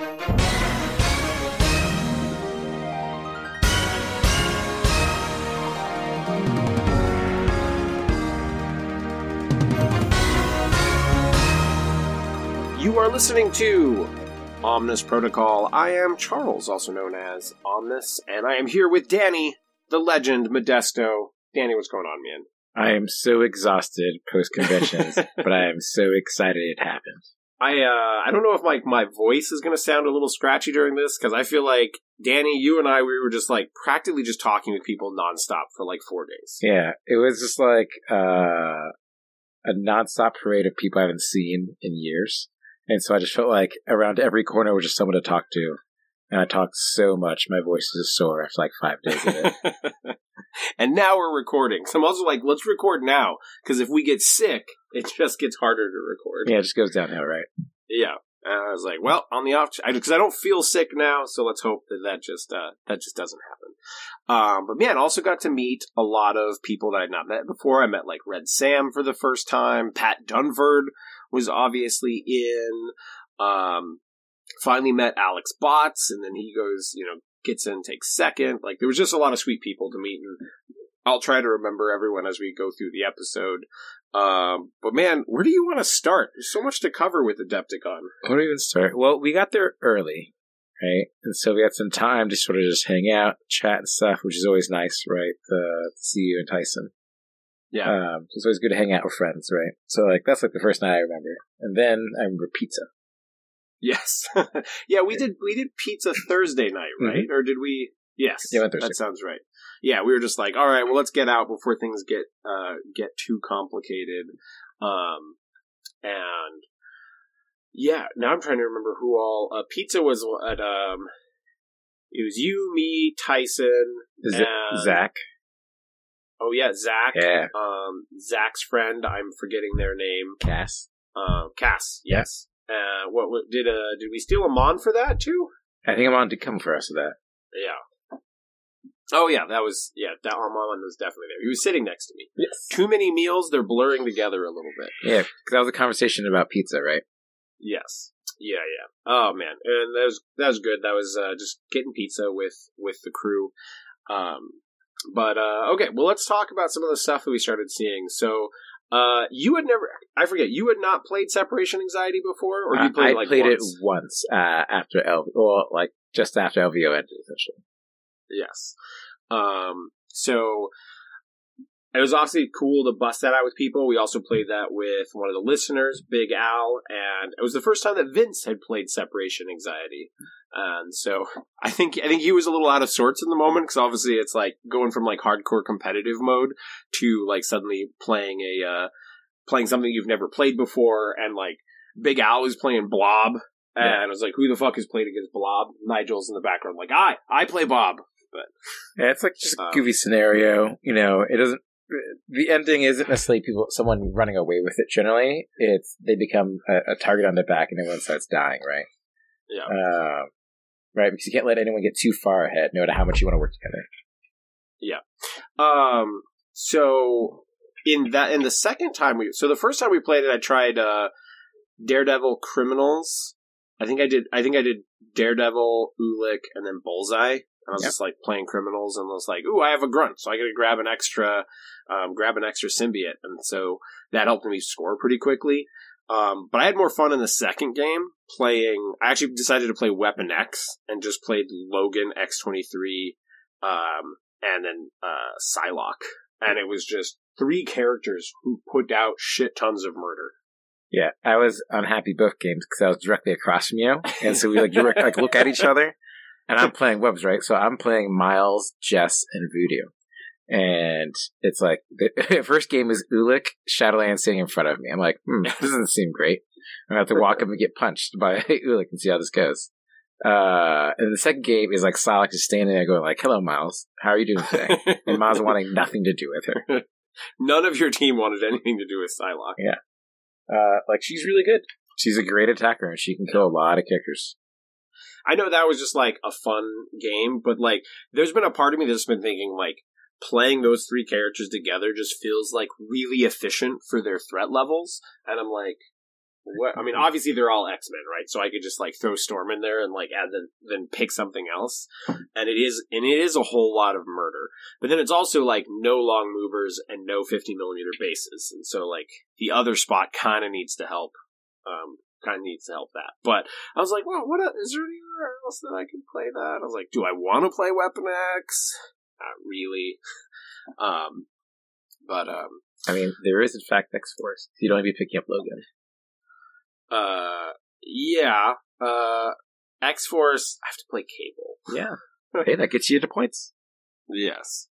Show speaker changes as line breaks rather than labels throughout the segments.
You are listening to Omnis Protocol. I am Charles, also known as Omnis, and I am here with Danny, the legend Modesto. Danny, what's going on, man?
I am so exhausted post conventions, but I am so excited it happened.
I uh, I don't know if like my voice is going to sound a little scratchy during this because I feel like Danny, you and I, we were just like practically just talking with people nonstop for like four days.
Yeah, it was just like uh, a nonstop parade of people I haven't seen in years. And so I just felt like around every corner was just someone to talk to. And I talked so much, my voice is sore after like five days of it.
and now we're recording. So I'm also like, let's record now because if we get sick, it just gets harder to record.
yeah, it just goes downhill, right?
Yeah. And I was like, well, on the off, because I, I, don't feel sick now, so let's hope that that just uh, that just doesn't happen. Um, but man, also got to meet a lot of people that I'd not met before. I met like Red Sam for the first time. Pat Dunford was obviously in. Um, finally met Alex Botts, and then he goes, you know, gets in, takes second. Like there was just a lot of sweet people to meet, and I'll try to remember everyone as we go through the episode. Um, but man, where do you want to start? There's so much to cover with Adepticon.
Where do we even start? Well, we got there early, right? And so we had some time to sort of just hang out, chat and stuff, which is always nice, right? To see you and Tyson.
Yeah.
Um, it's always good to hang out with friends, right? So like that's like the first night I remember, and then I remember pizza.
Yes. yeah, we did we did pizza Thursday night, right? Mm-hmm. Or did we? Yes.
Yeah,
that sounds right. Yeah, we were just like, all right, well, let's get out before things get uh, get too complicated. Um, and yeah, now I'm trying to remember who all. Uh, pizza was at um, it was you, me, Tyson,
Z- Zach.
Oh yeah, Zach.
Yeah.
Um, Zach's friend. I'm forgetting their name.
Cass.
Um, Cass. Yes. Uh, what, did uh did we steal Amon for that too?
I think Amon did come for us with that.
Yeah. Oh yeah, that was yeah. That Amon was definitely there. He was sitting next to me.
Yes.
Too many meals. They're blurring together a little bit.
Yeah, because that was a conversation about pizza, right?
Yes. Yeah, yeah. Oh man, and that was that was good. That was uh, just getting pizza with with the crew. Um, but uh, okay, well, let's talk about some of the stuff that we started seeing. So, uh, you had never, I forget, you had not played Separation Anxiety before, or you played
I
like
played
once?
it once uh, after L, or like just after LVO ended, essentially.
Yes. Um, so it was obviously cool to bust that out with people. We also played that with one of the listeners, Big Al, and it was the first time that Vince had played Separation Anxiety. And so I think I think he was a little out of sorts in the moment because obviously it's like going from like hardcore competitive mode to like suddenly playing a uh, playing something you've never played before, and like Big Al was playing Blob, and yeah. I was like, who the fuck is played against Blob? Nigel's in the background, like I I play Bob. But
yeah, it's like just a um, goofy scenario. You know, it doesn't the ending isn't necessarily people someone running away with it. Generally, it's they become a, a target on their back, and everyone starts dying. Right?
Yeah.
Uh, right, because you can't let anyone get too far ahead, no matter how much you want to work together.
Yeah. Um. So in that, in the second time we, so the first time we played it, I tried uh, Daredevil Criminals. I think I did. I think I did Daredevil, Ulik, and then Bullseye. And I was yep. just like playing criminals and I was like, "Ooh, I have a grunt, so I got to grab an extra, um, grab an extra symbiote," and so that helped me score pretty quickly. Um, but I had more fun in the second game playing. I actually decided to play Weapon X and just played Logan X twenty three, um, and then uh, Psylocke, and it was just three characters who put out shit tons of murder.
Yeah, I was unhappy both games because I was directly across from you, and so we like you were, like look at each other, and I'm playing webs, right? So I'm playing Miles, Jess, and Voodoo. And it's like the first game is Ulik Shadowland sitting in front of me. I'm like, hmm, this doesn't seem great. I'm gonna have to walk up and get punched by Ulik and see how this goes. Uh, and the second game is like Psylocke just standing there going like, "Hello, Miles. How are you doing today?" and Miles wanting nothing to do with her.
None of your team wanted anything to do with Psylocke.
Yeah. Uh, like she's really good. She's a great attacker and she can kill a lot of kickers.
I know that was just like a fun game, but like there's been a part of me that's been thinking like playing those three characters together just feels like really efficient for their threat levels, and I'm like, what I mean, obviously they're all X Men, right? So I could just like throw Storm in there and like add then then pick something else, and it is and it is a whole lot of murder. But then it's also like no long movers and no fifty millimeter bases, and so like the other spot kind of needs to help. Um, kind of needs to help that. But I was like, well, what is there anywhere else that I can play that? I was like, do I want to play Weapon X? Not really. Um, but um,
I mean, there is in fact X Force. You don't have to be picking up Logan.
Uh, yeah. Uh, X Force. I have to play Cable.
Yeah. hey, that gets you to points.
Yes.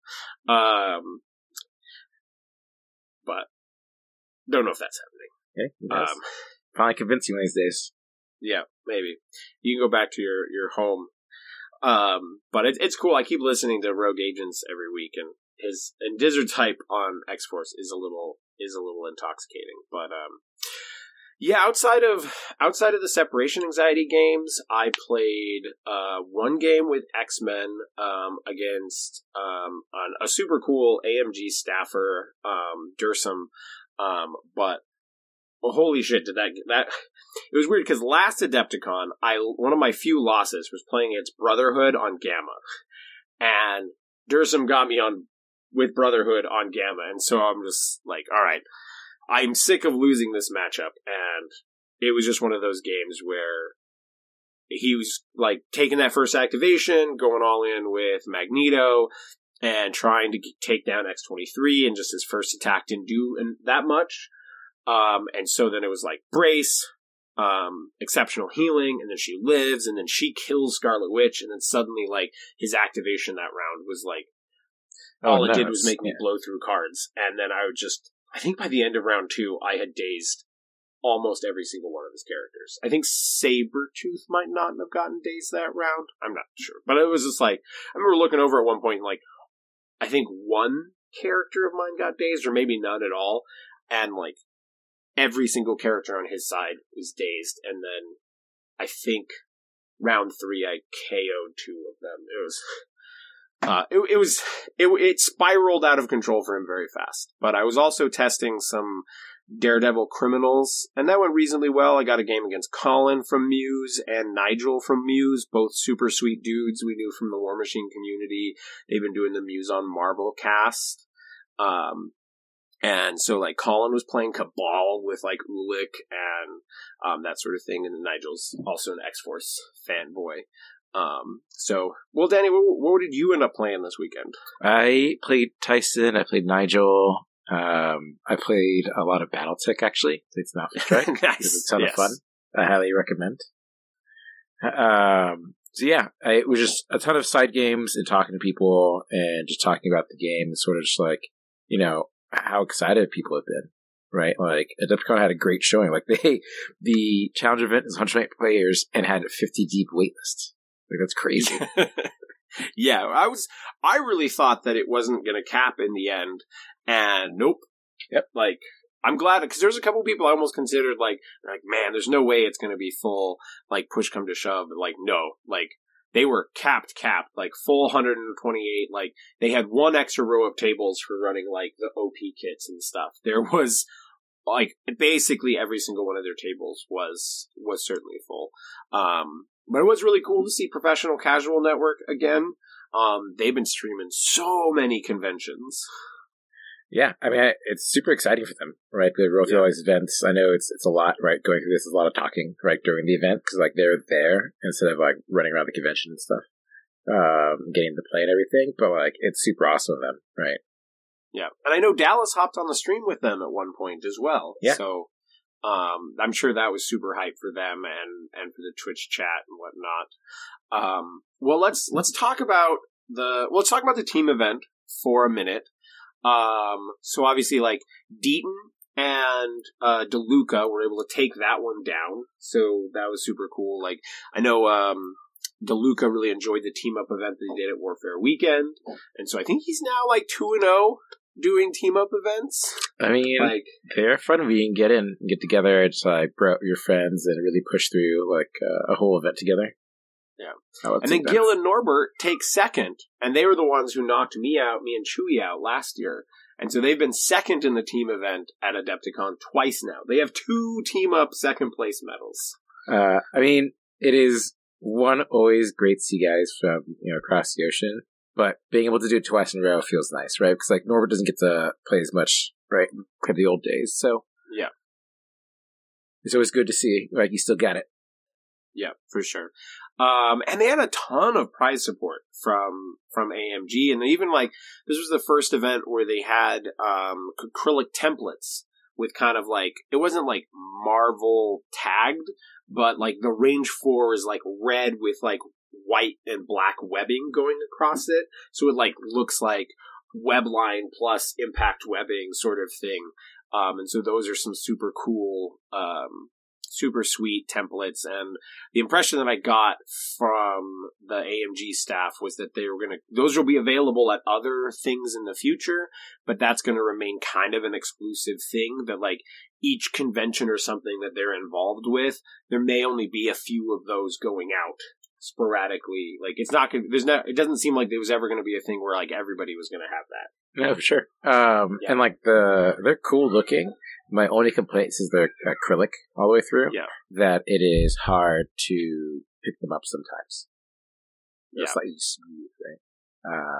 Um, but don't know if that's happening.
Okay. Um, Probably convince you one these days.
Yeah, maybe you can go back to your your home. Um, but it's it's cool. I keep listening to Rogue Agents every week, and his and Dizzard's hype on X Force is a little is a little intoxicating. But um, yeah, outside of outside of the separation anxiety games, I played uh, one game with X Men um, against um, a super cool AMG staffer, um, Dursum. Um, but well, holy shit! Did that that? It was weird because last Adepticon, I one of my few losses was playing against Brotherhood on Gamma, and Dursum got me on with Brotherhood on Gamma, and so I'm just like, all right, I'm sick of losing this matchup, and it was just one of those games where he was like taking that first activation, going all in with Magneto, and trying to take down X23, and just his first attack didn't do that much. Um, and so then it was like brace, um, exceptional healing, and then she lives, and then she kills Scarlet Witch, and then suddenly like his activation that round was like oh, all it did was make me blow through cards, and then I would just I think by the end of round two, I had dazed almost every single one of his characters. I think Sabretooth might not have gotten dazed that round. I'm not sure. But it was just like, I remember looking over at one point, like, I think one character of mine got dazed, or maybe none at all. And, like, every single character on his side was dazed. And then I think round three, I KO'd two of them. It was uh, it, it, was it, it spiraled out of control for him very fast. But I was also testing some Daredevil criminals, and that went reasonably well. I got a game against Colin from Muse and Nigel from Muse, both super sweet dudes we knew from the War Machine community. They've been doing the Muse on Marvel cast. Um, and so like Colin was playing Cabal with like Ulik and um, that sort of thing, and Nigel's also an X Force fanboy. Um, so, well, Danny, what, what, did you end up playing this weekend?
I played Tyson. I played Nigel. Um, I played a lot of BattleTech actually. It's not Strike. nice. It's a ton yes. of fun. I highly recommend. Um, so yeah, I, it was just a ton of side games and talking to people and just talking about the game and sort of just like, you know, how excited people have been right? Like Adepticon had a great showing. Like they, the challenge event is 108 players and had 50 deep waitlists. Like that's crazy.
yeah, I was. I really thought that it wasn't going to cap in the end, and nope.
Yep.
Like I'm glad because there's a couple people I almost considered like like man, there's no way it's going to be full. Like push come to shove, like no, like they were capped, capped, like full 128. Like they had one extra row of tables for running like the OP kits and stuff. There was like basically every single one of their tables was was certainly full. Um, but it was really cool to see Professional Casual Network again. Um, they've been streaming so many conventions.
Yeah, I mean, it's super exciting for them, right? The Royalty yeah. Events. I know it's it's a lot, right? Going through this is a lot of talking, right, during the event because like they're there instead of like running around the convention and stuff, um, getting to play and everything. But like, it's super awesome of them, right?
Yeah, and I know Dallas hopped on the stream with them at one point as well. Yeah. So um, I'm sure that was super hype for them and and for the Twitch chat and whatnot. Um, well, let's let's talk about the well, let's talk about the team event for a minute. Um, so obviously, like Deaton and uh, Deluca were able to take that one down, so that was super cool. Like I know um, Deluca really enjoyed the team up event that he did at Warfare Weekend, and so I think he's now like two and zero oh doing team up events.
I mean, like they're fun when you can get in, get together, it's like bro, your friends, and really push through like uh, a whole event together.
Yeah, and then Gil and Norbert take second, and they were the ones who knocked me out, me and Chewy out last year. And so they've been second in the team event at Adepticon twice now. They have two team up second place medals.
Uh, I mean, it is one always great to see guys from you know across the ocean, but being able to do it twice in a row feels nice, right? Because like Norbert doesn't get to play as much, right, compared to the old days. So
Yeah.
it's always good to see. like you still got it.
Yeah, for sure. Um, and they had a ton of prize support from from AMG, and even like this was the first event where they had um, acrylic templates with kind of like it wasn't like Marvel tagged, but like the range four is like red with like white and black webbing going across it, so it like looks like webline plus impact webbing sort of thing. Um, and so those are some super cool um, super sweet templates and the impression that I got from the AMG staff was that they were going to those will be available at other things in the future but that's going to remain kind of an exclusive thing that like each convention or something that they're involved with there may only be a few of those going out sporadically like it's not there's not it doesn't seem like there was ever going to be a thing where like everybody was going to have that
No, for sure. Um,
Yeah.
and like the they're cool looking. My only complaint is they're acrylic all the way through.
Yeah.
That it is hard to pick them up sometimes. They're
Yeah.
slightly smooth, right?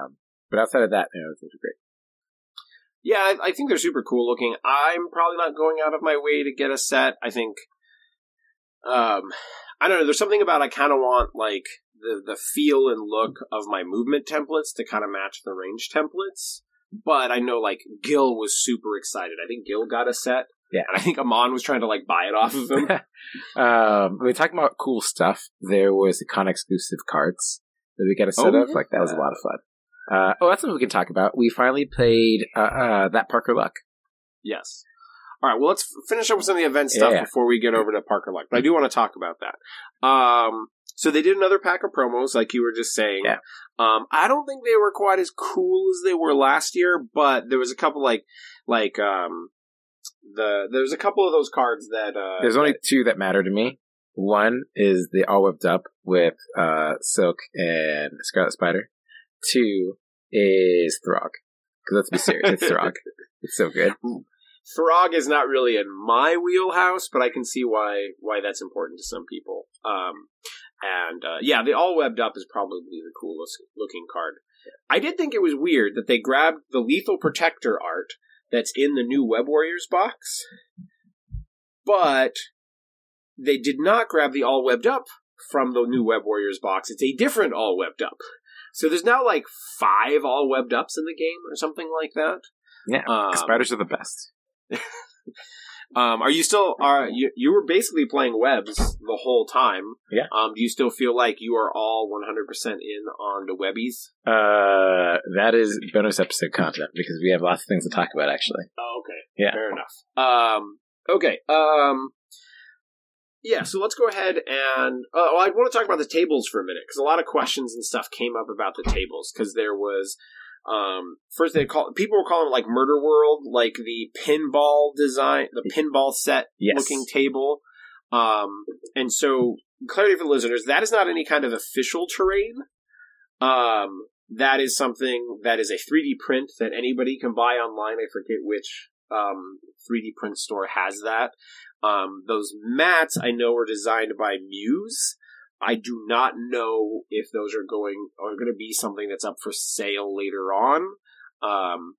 Um, but outside of that, you know, those are great.
Yeah, I, I think they're super cool looking. I'm probably not going out of my way to get a set. I think, um, I don't know. There's something about I kind of want like the the feel and look of my movement templates to kind of match the range templates. But I know like Gil was super excited. I think Gil got a set.
Yeah.
and I think Amon was trying to like buy it off of him.
um, when we talking about cool stuff, there was the con exclusive cards that we got a set
Oh,
of. Like that was a lot of fun. Uh, oh, that's what we can talk about. We finally played uh, uh, that Parker Luck.
Yes. All right. Well, let's finish up with some of the event stuff
Yeah.
before we get over to Parker Luck. But I do want to talk about that. Um, so they did another pack of promos, like you were just saying.
Yeah.
Um, I don't think they were quite as cool as they were last year, but there was a couple like, like um, the there's a couple of those cards that uh,
There's only two that matter to me. One is the all whipped up with uh, Silk and Scarlet Spider. Two is Throg. Because let's be serious, it's Throg. It's so good.
Throg is not really in my wheelhouse, but I can see why why that's important to some people. Um, and uh, yeah, the all webbed up is probably the coolest looking card. I did think it was weird that they grabbed the lethal protector art that's in the new Web Warriors box, but they did not grab the all webbed up from the new Web Warriors box. It's a different all webbed up. So there's now like five all webbed ups in the game or something like that.
Yeah,
Um,
Spiders are the best.
Um, are you still are you, you were basically playing webs the whole time?
Yeah.
Um, do you still feel like you are all one hundred percent in on the webbies?
Uh, that is bonus episode content because we have lots of things to talk about, actually.
Oh, okay.
Yeah.
Fair enough. Um, okay. Um, yeah. So let's go ahead and uh, well, I want to talk about the tables for a minute because a lot of questions and stuff came up about the tables because there was. Um, first they call people were calling it like Murder World, like the pinball design, the pinball set
Yes.
looking table. Um, and so clarity for the listeners, that is not any kind of official terrain. Um, that is something that is a 3D print that anybody can buy online. I forget which um, 3D print store has that. Um, those mats I know were designed by Muse. I do not know if those are going are going to be something that's up for sale later on. Um,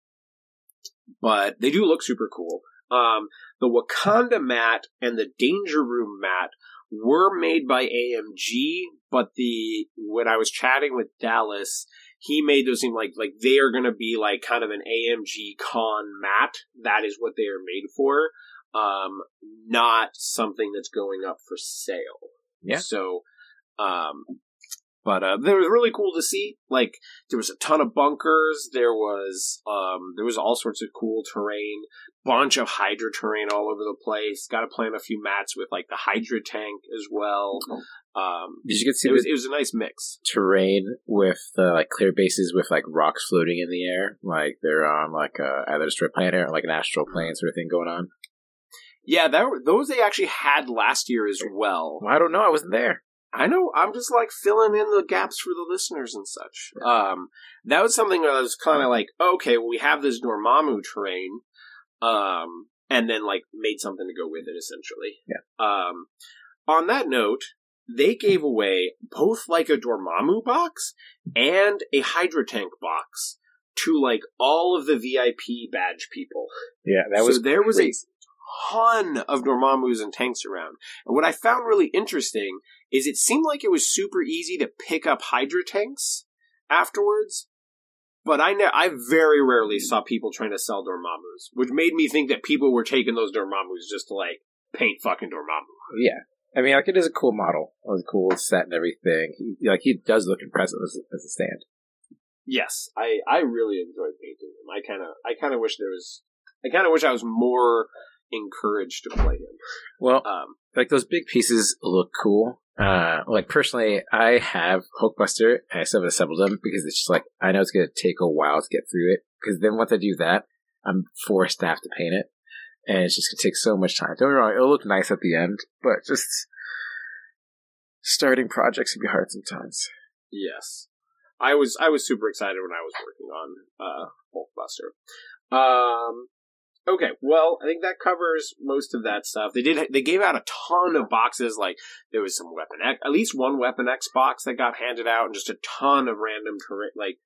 but they do look super cool. Um, the Wakanda mat and the Danger Room mat were made by AMG, but the when I was chatting with Dallas, he made those seem like like they are going to be like kind of an AMG con mat. That is what they are made for. Um, not something that's going up for sale.
Yeah.
So, um, but uh, they were really cool to see. Like there was a ton of bunkers. There was um, there was all sorts of cool terrain. Bunch of Hydra terrain all over the place. Got to plant a few mats with like the Hydra tank as well. Um,
Did you get to see
it was it was a nice mix.
terrain with the like clear bases with like rocks floating in the air, like they're on like a either a strip planet or like an astral plane sort of thing going on?
Yeah, that those they actually had last year as well.
Well, I don't know. I wasn't there.
I know. I'm just like filling in the gaps for the listeners and such. Um, that was something that I was kind of like, okay, well, we have this Dormammu terrain, um, and then like made something to go with it essentially.
Yeah.
Um, on that note, they gave away both like a Dormammu box and a Hydra Tank box to like all of the VIP badge people.
Yeah, that was
so there was
crazy.
a ton of Dormammus and tanks around. And what I found really interesting is it seemed like it was super easy to pick up Hydra tanks afterwards. But I ne- I very rarely saw people trying to sell Dormammus, which made me think that people were taking those Dormammus just to like paint fucking Dormammu.
Yeah. I mean, like, it is a cool model. It was a cool set and everything. He, like, he does look impressive as, as a stand.
Yes, I I really enjoyed painting him. I kind of I kind of wish there was I kind of wish I was more encouraged to play him.
Well,
Um,
like, those big pieces look cool. Uh, like, personally, I have Hulkbuster, I still haven't assembled them because it's just like, I know it's to take a while to get through it. Because then once I do that, I'm forced to have to paint it. And it's just to take so much time. Don't get me wrong, it'll look nice at the end, but just starting projects can be hard sometimes.
Yes, I was I was super excited when I was working on uh, Hulkbuster. Um, okay, well, I think that covers most of that stuff. They did they gave out a ton of boxes. Like there was some Weapon X, at least one Weapon X box that got handed out, and just a ton of random like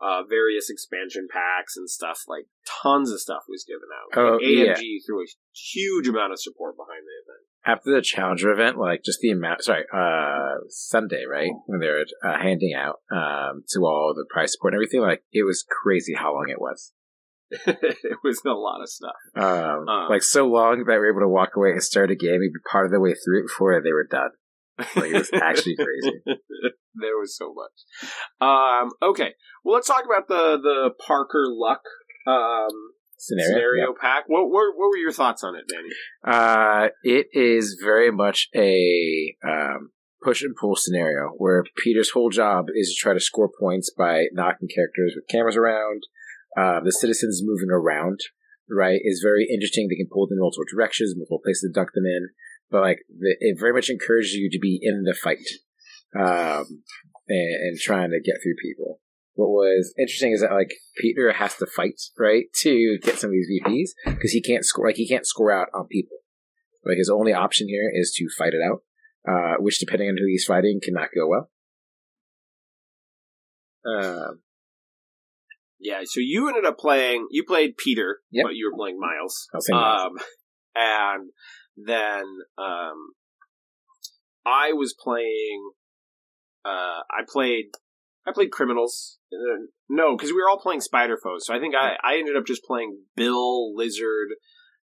uh, various expansion packs and stuff. Like tons of stuff was given out.
Oh,
Like,
yeah.
AMG threw a huge amount of support behind the event.
After the Challenger event, like, just the amount, sorry, uh, Sunday, right? When they were uh, handing out, um, to all the prize support and everything, like, it was crazy how long it was.
it was a lot of stuff.
Um,
Uh.
like so long that we were able to walk away and start a game, maybe part of the way through it before they were done. Like, it was actually crazy.
there was so much. Um, okay, well, let's talk about the the Parker Luck um,
Scenario.
scenario pack. What, what what were your thoughts on it, Danny?
Uh, it is very much a um, push and pull scenario where Peter's whole job is to try to score points by knocking characters with cameras around. Uh, the citizens moving around, right, is very interesting. They can pull them in multiple directions, multiple places to dunk them in. But like, the, it very much encourages you to be in the fight, um, and, and trying to get through people. What was interesting is that like Peter has to fight right to get some of these VPs because he can't score like he can't score out on people. Like his only option here is to fight it out, uh, which depending on who he's fighting cannot go well. Um,
Yeah, so you ended up playing. You played Peter,
Yep.
but you were playing Miles.
Miles.
Um, and then um, I was playing. Uh, I played. I played criminals. Uh, No, because we were all playing Spider Foes. So I think I, I ended up just playing Bill, Lizard,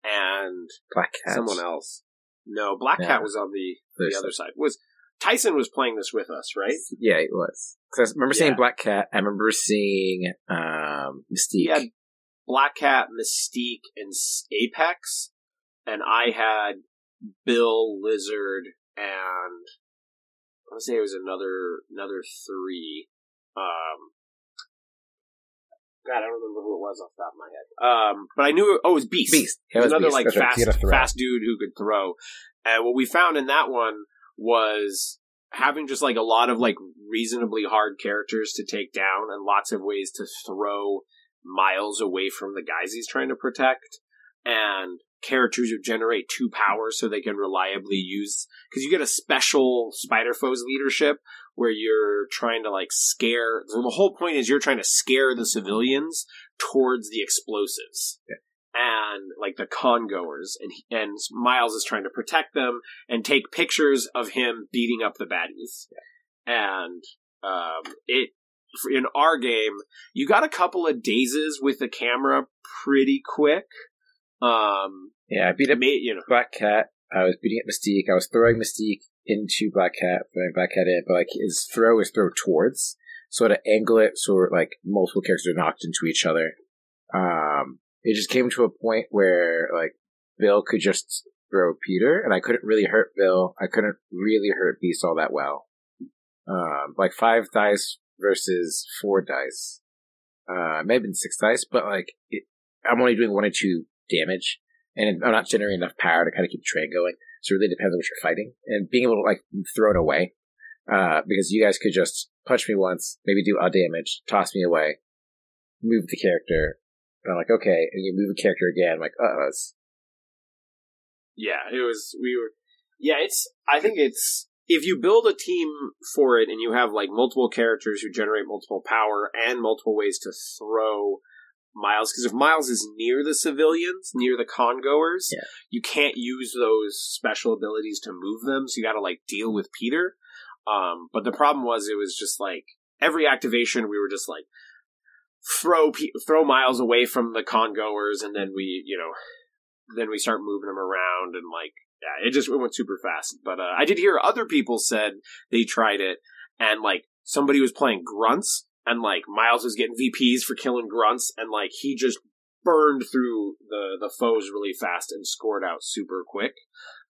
and
Black Cat.
someone else. No, Black
Yeah.
Cat was on the the
There's-
other side. Was Tyson was playing this with us, right?
Yeah, it was. Because I remember seeing
Yeah.
Black Cat. I remember seeing um, Mystique.
He had Black Cat, Mystique, and Apex, and I had Bill, Lizard, and I want to say it was another another three. Um, God, I don't remember who it was off the top of my head. Um, but I knew it, oh, it was Beast.
Beast.
It was another
Beast.
like
That's
fast,
He had a throw.
fast dude who could throw. And what we found in that one was having just like a lot of like reasonably hard characters to take down and lots of ways to throw miles away from the guys he's trying to protect. And characters who generate two powers so they can reliably use because you get a special spider foes leadership where you're trying to like scare the whole point is you're trying to scare the civilians towards the explosives and like the con goers and he- and miles is trying to protect them and take pictures of him beating up the baddies and um it in our game you got a couple of dazes with the camera pretty quick um
Yeah, I beat up
made, you know
Black Cat. I was beating up Mystique. I was throwing Mystique into Black Cat, throwing Black Cat in, but like his throw is throw towards. So to angle it so like multiple characters are knocked into each other. Um, it just came to a point where like Bill could just throw Peter, and I couldn't really hurt Bill. I couldn't really hurt Beast all that well. Um, like five dice versus four dice. Uh, maybe six dice, but like it, I'm only doing one or two damage, and I'm not generating enough power to kind of keep the train going. So it really depends on what you're fighting, and being able to like throw it away uh, because you guys could just punch me once, maybe do a damage, toss me away, move the character. And I'm like, okay, and you move a character again. I'm like, uh, it's
Yeah, it was we were. Yeah, it's. I think it's if you build a team for it and you have like multiple characters who generate multiple power and multiple ways to throw Miles, because if Miles is near the civilians, near the congoers,
Yeah.
you can't use those special abilities to move them. So you got to like deal with Peter. Um, but the problem was it was just like every activation we were just like throw throw Miles away from the congoers, and then we you know then we start moving them around and like yeah, it just it went super fast. But uh, I did hear other people said they tried it and like somebody was playing grunts and like Miles was getting VPs for killing grunts and like he just burned through the the foes really fast and scored out super quick.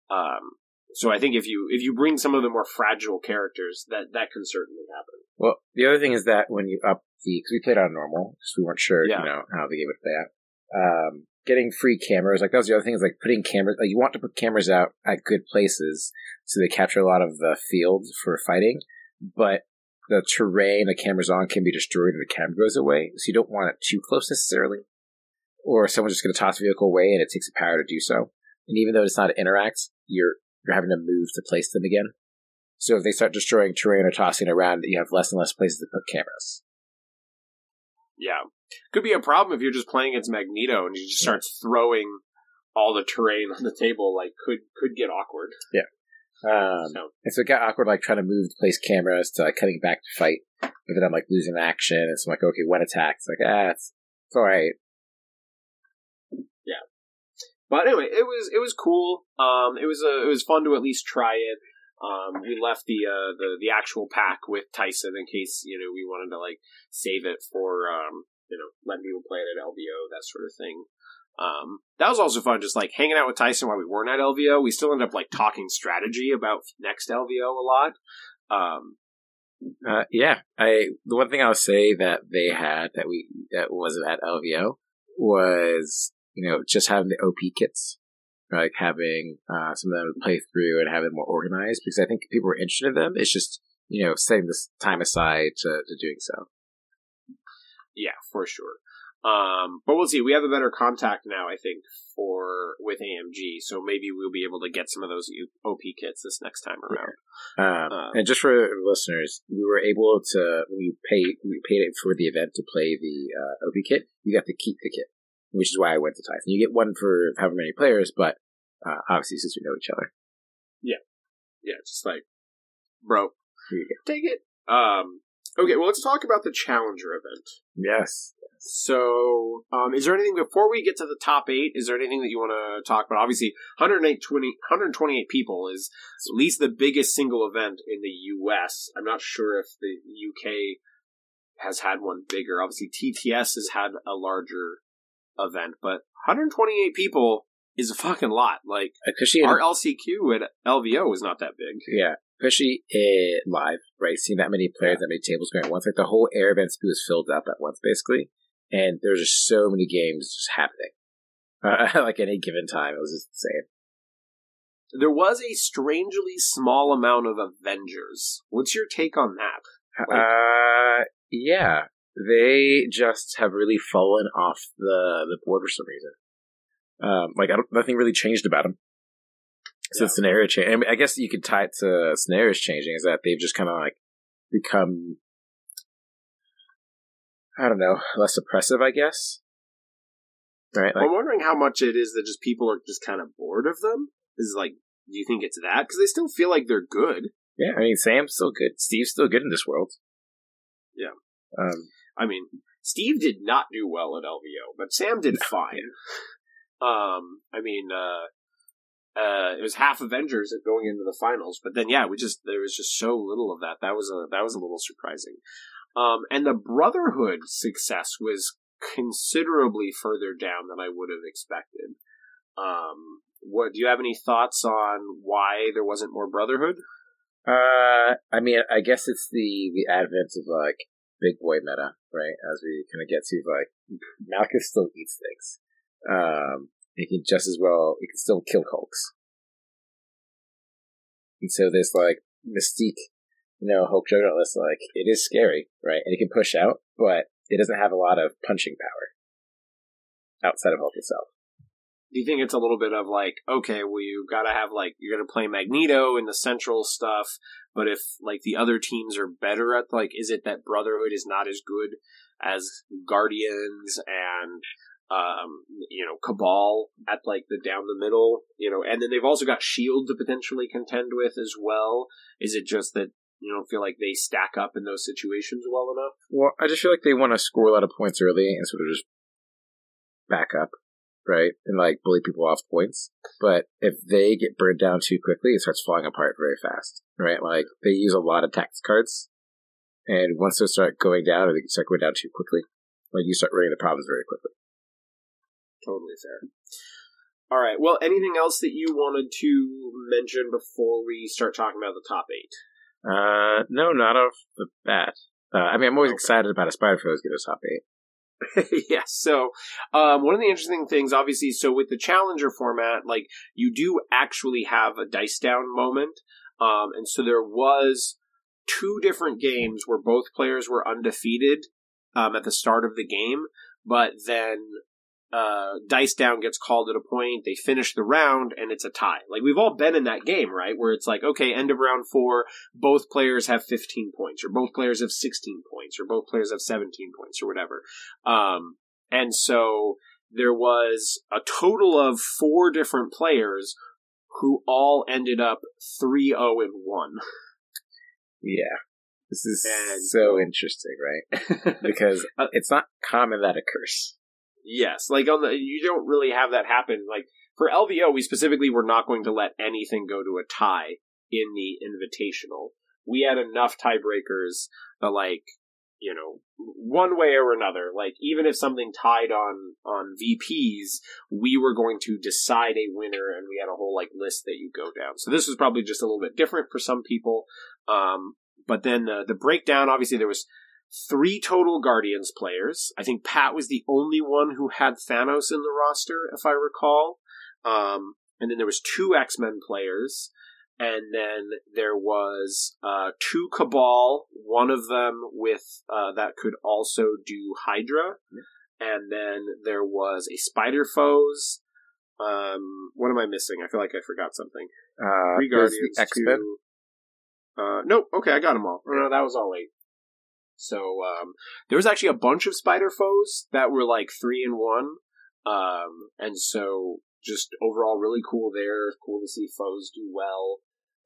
Um, so I think if you if you bring some of the more fragile characters, that that can certainly happen.
Well, the other thing is that when you up the, because we played on normal, because we weren't sure,
Yeah.
you know, how the game would play out. Um, getting free cameras, like that was the other thing is like putting cameras, like you want to put cameras out at good places so they capture a lot of the field for fighting, but the terrain the camera's on can be destroyed if the camera goes away, so you don't want it too close necessarily. Or someone's just going to toss a vehicle away and it takes a power to do so. And even though it's not interact, you're you're having to move to place them again. So if they start destroying terrain or tossing around, you have less and less places to put cameras.
Yeah, could be a problem if you're just playing against Magneto and he just starts throwing all the terrain on the table. Like could could get awkward. Yeah.
Um,
So
and so it got awkward, like trying to move, to place cameras to like coming back to fight. But then I'm like losing action. And so I'm like, okay, one attack. It's like, ah, it's, it's all right.
But anyway, it was it was cool. Um, it was a, it was fun to at least try it. Um, we left the uh, the the actual pack with Tyson in case you know we wanted to like save it for um, you know letting people play it at LVO that sort of thing. Um, that was also fun, just like hanging out with Tyson while we weren't at LVO. We still ended up like talking strategy about next LVO a lot. Um,
Uh, yeah, I the one thing I'll say that they had that we that wasn't at LVO was you know just having the OP kits, like having uh, some of them play through and have it more organized because I think people are interested in them. It's just you know setting this time aside to, to doing so.
Yeah, for sure. Um, but we'll see. We have a better contact now, I think, for with AMG. So maybe we'll be able to get some of those OP kits this next time around.
Um,
Uh,
and just for listeners, we were able to when we paid we paid it for the event to play the uh, OP kit. You got to keep the kit, which is why I went to Tyson. You get one for however many players, but uh, obviously since we know each other,
Yeah, Yeah, just like, bro,
here you go.
take it. Um, okay, well, let's talk about the Challenger event.
Yes.
So, um, is there anything before we get to the top eight? Is there anything that you want to talk about? Obviously, 108, 20, 128 people is at least the biggest single event in the U.S. I'm not sure if the UK has had one bigger. Obviously, TTS has had a larger event, but 128 people is a fucking lot. Like
Especially,
our LCQ at LVO was not that big.
yeah, especially uh, live, right? Seeing that many players, that many tables going at once, like the whole air event was filled up at once, basically. And there's just so many games just happening, uh, like any given time. It was just insane.
There was a strangely small amount of Avengers. What's your take on that? Like-
uh, yeah, they just have really fallen off the the board for some reason. Um, like I don't, nothing really changed about them. So
Yeah.
scenario change. I, mean, I guess you could tie it to scenarios changing. Is that they've just kind of like become, I don't know, less oppressive. I guess. Right. Like,
I'm wondering how much it is that just people are just kind of bored of them. Is like, do you think it's that? Because they still feel like they're good.
yeah. I mean, Sam's still good. Steve's still good in this world.
Yeah.
Um,
I mean, Steve did not do well at LVO, but Sam did fine. Um, I mean, uh, uh, it was half Avengers going into the finals, but then yeah, we just there was just so little of that. That was a that was a little surprising. Um, and the Brotherhood success was considerably further down than I would have expected. Um, what do you have any thoughts on why there wasn't more Brotherhood?
Uh, I mean, I guess it's the the advent of like big boy meta, right? As we kind of get to like Malchus still eats things. Um, he can just as well. He can still kill Hulks, and so there's like mystique you know, Hulk Juggernaut It's like it is scary, right? And it can push out, but it doesn't have a lot of punching power outside of Hulk itself.
Do you think it's a little bit of like, okay, well, you got to have like you're to play Magneto in the central stuff, but if like the other teams are better at like, is it that Brotherhood is not as good as Guardians and um, you know, Cabal at like the down the middle, you know, and then they've also got Shield to potentially contend with as well. Is it just that you don't feel like they stack up in those situations well enough?
Well, I just feel like they want to score a lot of points early and sort of just back up, right, and like bully people off points. But if they get burned down too quickly, it starts falling apart very fast, right? Like they use a lot of tax cards, and once they start going down, or they start going down too quickly, like you start running the problems very quickly.
Totally fair. All right. Well, anything else that you wanted to mention before we start talking about the top eight?
Uh, no, not off the bat. Uh, I mean, I'm always okay. excited about a Spider Foes get a top
eight. yes. So, um, one of the interesting things, obviously, so with the challenger format, like you do actually have a dice down moment, um, and so there was two different games where both players were undefeated um, at the start of the game, but then uh, dice down gets called at a point, they finish the round, and it's a tie. Like we've all been in that game, right? Where it's like, okay, end of round four, both players have 15 points, or both players have 16 points, or both players have 17 points, or whatever. Um, and so there was a total of four different players who all ended up 3 0 and 1.
Yeah. This is and, so interesting, right? because uh, it's not common that occurs.
Yes, like on the you don't really have that happen. Like for LVO, we specifically were not going to let anything go to a tie in the Invitational. We had enough tiebreakers that, like, you know, one way or another, like even if something tied on on VPs, we were going to decide a winner, and we had a whole like list that you go down. So this was probably just a little bit different for some people. Um, but then the the breakdown, obviously, there was three total Guardians players. I think Pat was the only one who had Thanos in the roster, if I recall. Um, and then there was two X Men players, and then there was uh, two Cabal, one of them with uh, that could also do Hydra, and then there was a Spider Foes. Um, what am I missing? I feel like I forgot something.
Uh, Three Guardians, X Men.
Uh, nope. Okay, I got them all. No, that was all eight. So um, there was actually a bunch of spider foes that were like three and one, um, and so just overall really cool there. Cool to see foes do well,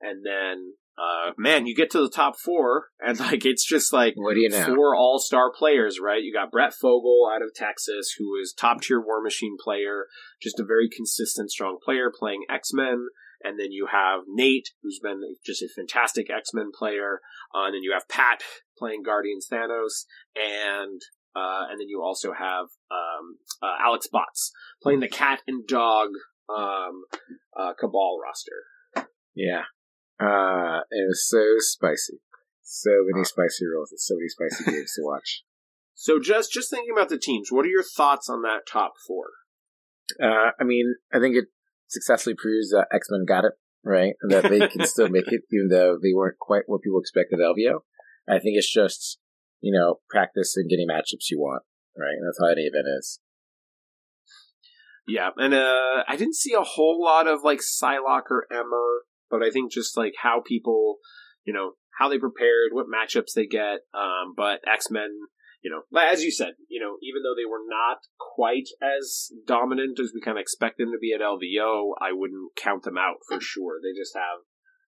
and then uh, man, you get to the top four, and like it's just like
what do you know?
four all star players, right? You got Brett Fogel out of Texas, who is top tier War Machine player, just a very consistent, strong player playing X Men. And then you have Nate, who's been just a fantastic X Men player. Uh, and then you have Pat playing Guardians Thanos, and uh, and then you also have um, uh, Alex Bots playing the cat and dog um, uh, Cabal roster.
Yeah, uh, it was so spicy. So many spicy rolls and so many spicy games to watch.
So just just thinking about the teams, what are your thoughts on that top four?
Uh, I mean, I think it successfully proves that X Men got it right, and that they can still make it, even though they weren't quite what people expected of LVO. I think it's just you know practice and getting matchups you want, right? And that's how any event is.
Yeah, and uh, I didn't see a whole lot of like Psylocke or Emma, but I think just like how people, you know, how they prepared, what matchups they get. Um, but X Men you know, as you said, you know, even though they were not quite as dominant as we kind of expect them to be at LVO, I wouldn't count them out for sure. They just have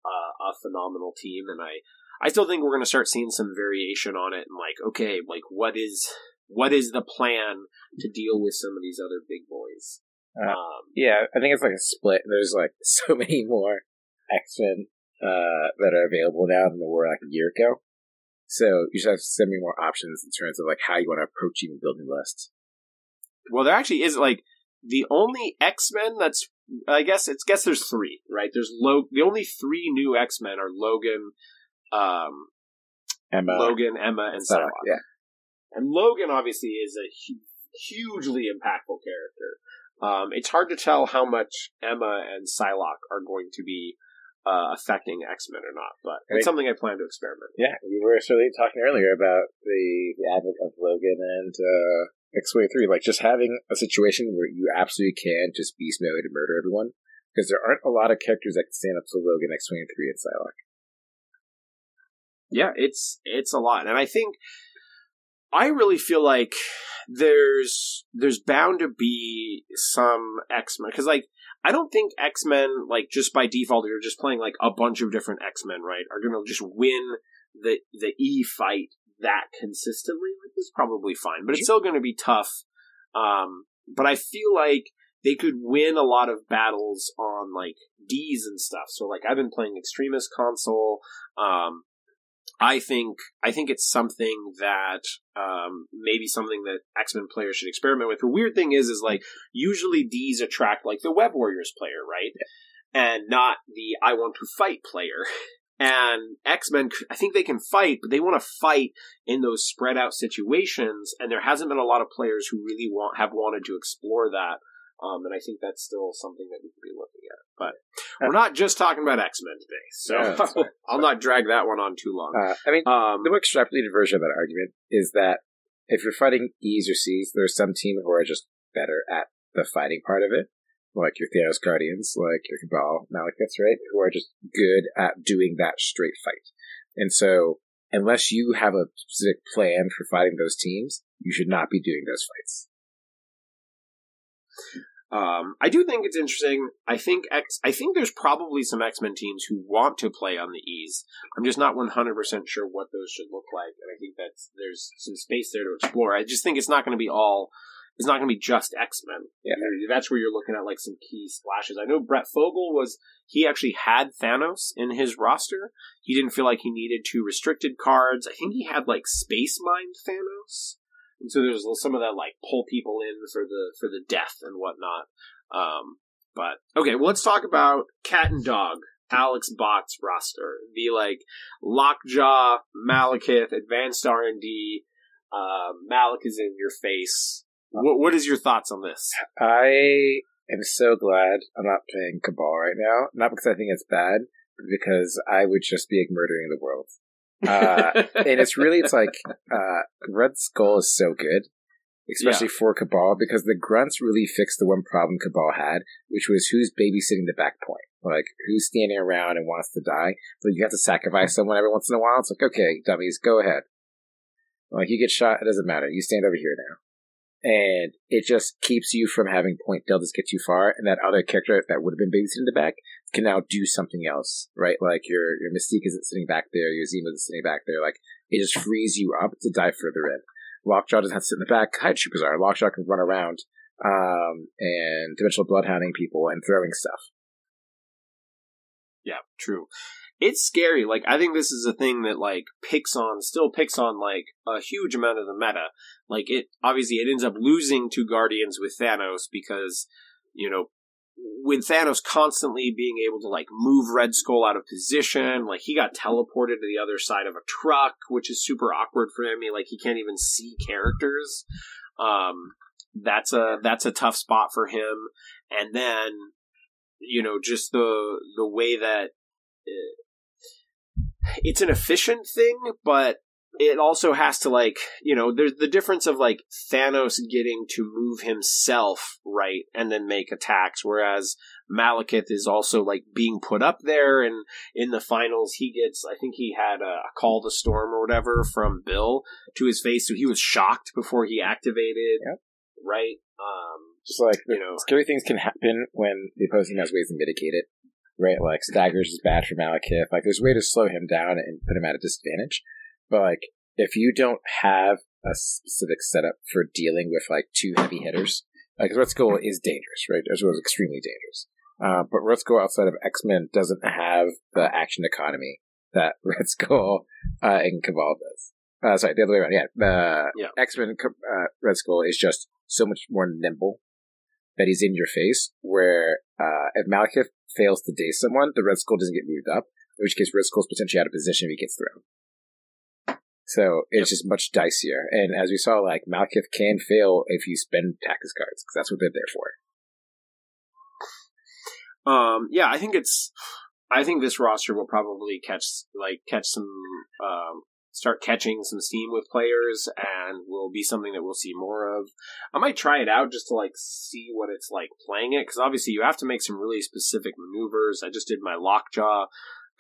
uh, a phenomenal team, and I, I still think we're going to start seeing some variation on it. And like, okay, like what is what is the plan to deal with some of these other big boys?
Uh, um, yeah, I think it's like a split. There's like so many more X Men uh, that are available now than there were like a year ago. So you should have so many more options in terms of like how you want to approach even building lists.
Well, there actually is like the only X Men that's I guess it's guess there's three right. There's Lo- the only three new X Men are Logan, um,
Emma,
Logan, Emma, and Psylocke.
Yeah,
and Logan obviously is a hu- hugely impactful character. Um, it's hard to tell how much Emma and Psylocke are going to be uh, affecting X Men or not. But it's something I plan to experiment.
Yeah, we were certainly talking earlier about the, the advent of Logan and uh, X-23. Like, just having a situation where you absolutely can just beast mode and murder everyone. Because there aren't a lot of characters that can stand up to Logan, X-23, and Psylocke.
Yeah, it's it's a lot, and I think I really feel like there's there's bound to be some X Men because like I don't think X Men like just by default you're just playing like a bunch of different X Men right are gonna just win the the E fight that consistently. Like it's probably fine, but it's still gonna be tough. Um, but I feel like they could win a lot of battles on like D's and stuff. So like I've been playing Extremist console. Um, I think I think it's something that um, maybe something that X Men players should experiment with. The weird thing is, is like usually D's attract like the Web Warriors player, right? And not the I want to fight player. And X Men, I think they can fight, but they want to fight in those spread out situations. And there hasn't been a lot of players who really want have wanted to explore that. Um, and I think that's still something that we could be looking at. But we're not just talking about X Men today,
Yeah,
so I'll not drag that one on too long.
Uh, I mean,
Um,
the more extrapolated version of that argument is that if you're fighting E's or C's, there's some team who are just better at the fighting part of it, like your Thanos Guardians, like your Cabal Malekiths, right? Who are just good at doing that straight fight. And so, unless you have a specific plan for fighting those teams, you should not be doing those fights.
Um, I do think it's interesting. I think X. I think there's probably some X Men teams who want to play on the E's. I'm just not 100 percent sure what those should look like, and I think that there's some space there to explore. I just think it's not going to be all. It's not going to be just X Men.
Yeah.
that's where you're looking at like some key splashes. I know Brett Fogel was he actually had Thanos in his roster. He didn't feel like he needed two restricted cards. I think he had like Space Mind Thanos. And so there's some of that like pull people in for the for the death and whatnot. Um, but okay, well let's talk about Cat and Dog, Alex Bot's roster. The like Lockjaw, Malekith, Advanced R and D. Uh, Malik is in your face. What what is your thoughts on this?
I am so glad I'm not playing Cabal right now. Not because I think it's bad, but because I would just be like murdering the world. Uh, and it's really it's like uh, Red Skull is so good, especially for Cabal because the grunts really fixed the one problem Cabal had, which was who's babysitting the back point. Like who's standing around and wants to die, So you have to sacrifice someone every once in a while. It's like okay, dummies, go ahead. Like you get shot, it doesn't matter. You stand over here now. And it just keeps you from having point deltas get too far, and that other character that would have been babysitting the back can now do something else, right? Like your your Mystique isn't sitting back there, your Zemo isn't sitting back there. Like it just frees you up to dive further in. Lockjaw doesn't have to sit in the back. Hydra troopers are. Lockjaw can run around um, and dimensional bloodhounding people and throwing stuff.
Yeah, true. It's scary. Like I think this is a thing that like picks on, still picks on like a huge amount of the meta. Like it obviously it ends up losing to Guardians with Thanos because you know with Thanos constantly being able to like move Red Skull out of position, like he got teleported to the other side of a truck, which is super awkward for him. Like he can't even see characters. Um, that's a that's a tough spot for him. And then you know just the the way that uh, it's an efficient thing, but it also has to like you know there's the difference of like Thanos getting to move himself right and then make attacks, whereas Malekith is also like being put up there, and in the finals he gets I think he had a, a call to storm or whatever from Bill to his face, so he was shocked before he activated.
Yep.
Right. Um,
Just like
you know,
scary things can happen when the opposing has ways to mitigate it. Right, like staggers is bad for Malekith. Like there's a way to slow him down and put him at a disadvantage. But like if you don't have a specific setup for dealing with like two heavy hitters, like Red Skull is dangerous, right? As well as extremely dangerous. Uh, but Red Skull outside of X Men doesn't have the action economy that Red Skull uh, and Cabal does. Uh, sorry, the other way around. Yeah, uh,
Yeah.
X Men uh, Red Skull is just so much more nimble that he's in your face. Where uh, if Malekith fails to daze someone, the Red Skull doesn't get moved up. In which case, Red Skull's potentially out of position if he gets thrown. So it's just much dicier. And as we saw, like Malekith can fail if you spend tactics cards because that's what they're there for.
Um, yeah, I think it's. I think this roster will probably catch like catch some um, start catching some steam with players and will be something that we'll see more of. I might try it out just to like see what it's like playing it because obviously you have to make some really specific maneuvers. I just did my lockjaw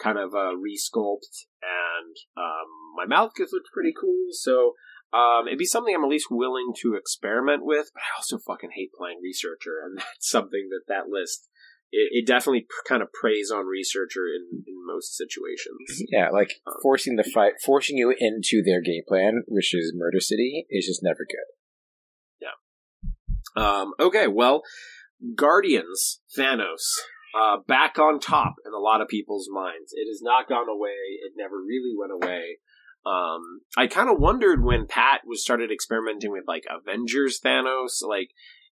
kind of uh, resculpt and um, my Malekith looked pretty cool. So um, it'd be something I'm at least willing to experiment with. But I also fucking hate playing researcher, and that's something that that list it, it definitely kind of preys on researcher in, in most situations.
Yeah, like um, forcing the fight, forcing you into their game plan, which is Murder City, is just never good.
Yeah. Um, okay, well, Guardians Thanos uh, back on top in a lot of people's minds. It has not gone away. It never really went away. Um, I kind of wondered when Pat was started experimenting with like Avengers Thanos, like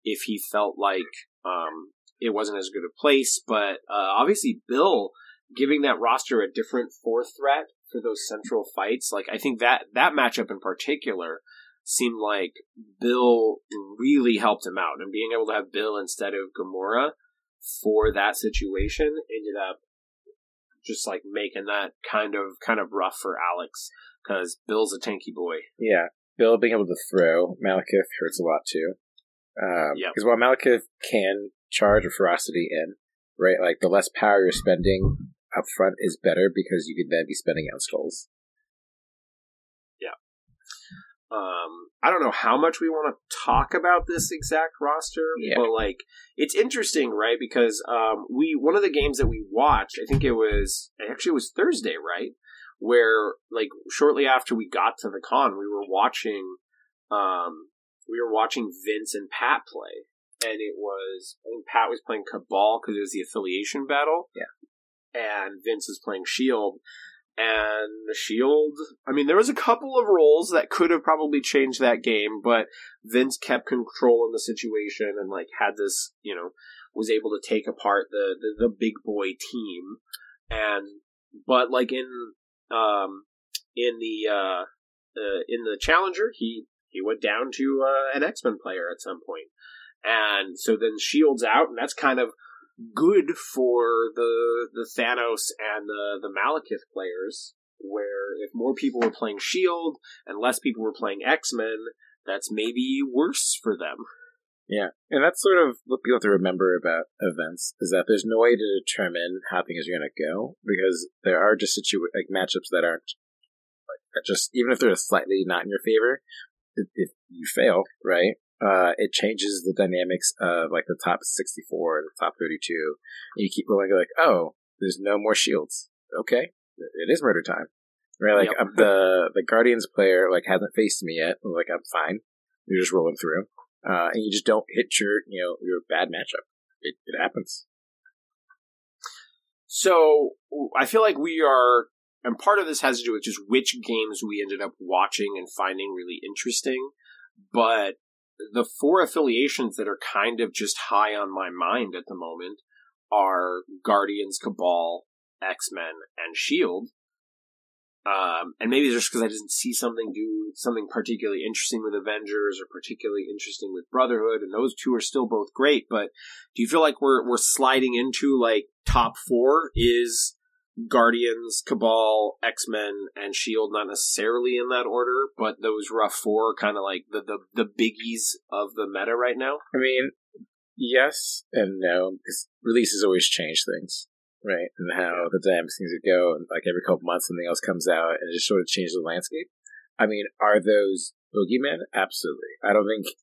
if he felt like um, it wasn't as good a place. But uh, obviously, Bill giving that roster a different fourth threat for those central fights, like I think that that matchup in particular seemed like Bill really helped him out, and being able to have Bill instead of Gamora for that situation ended up just like making that kind of kind of rough for Alex because Bill's a tanky boy.
Yeah, Bill being able to throw Malekith hurts a lot too. Um, yeah, because while Malekith can charge a ferocity in, right, like the less power you're spending up front is better because you can then be spending out skulls.
Um, I don't know how much we want to talk about this exact roster, yeah. but like it's interesting, right? Because um, we one of the games that we watched, I think it was actually it was Thursday, right? Where like shortly after we got to the con, we were watching, um, we were watching Vince and Pat play, and it was I think Pat was playing Cabal because it was the affiliation battle,
yeah,
and Vince was playing Shield, and the Shield. I mean, there was a couple of roles that could have probably changed that game, but Vince kept control in the situation and like had this, you know, was able to take apart the the, the big boy team, and but like in um in the uh, uh in the Challenger, he he went down to uh, an X Men player at some point, and so then Shield's out, and that's kind of good for the the Thanos and the the Malekith players. Where if more people were playing Shield and less people were playing X Men, that's maybe worse for them.
Yeah, and that's sort of what people have to remember about events is that there's no way to determine how things are going to go because there are just situ- like matchups that aren't like just even if they're slightly not in your favor, if, if you fail, right? Uh, it changes the dynamics of like the top 64, the top 32. And you keep going, like, oh, there's no more shields. Okay, it is murder time. Right, like yep. the the Guardians player like hasn't faced me yet. Like I'm fine. You're just rolling through, uh, and you just don't hit your you know your bad matchup. It, it happens.
So I feel like we are, and part of this has to do with just which games we ended up watching and finding really interesting. But the four affiliations that are kind of just high on my mind at the moment are Guardians, Cabal, X Men, and Shield. Um, and maybe just because I didn't see something do something particularly interesting with Avengers or particularly interesting with Brotherhood, and those two are still both great. But do you feel like we're we're sliding into like top four is Guardians, Cabal, X Men, and Shield, not necessarily in that order, but those rough four kind of like the, the the biggies of the meta right now.
I mean, yes and no, because releases always change things, right? And how the dynamics things would go, and like every couple months something else comes out, and it just sort of changes the landscape. I mean, are those boogeymen? Absolutely. I don't think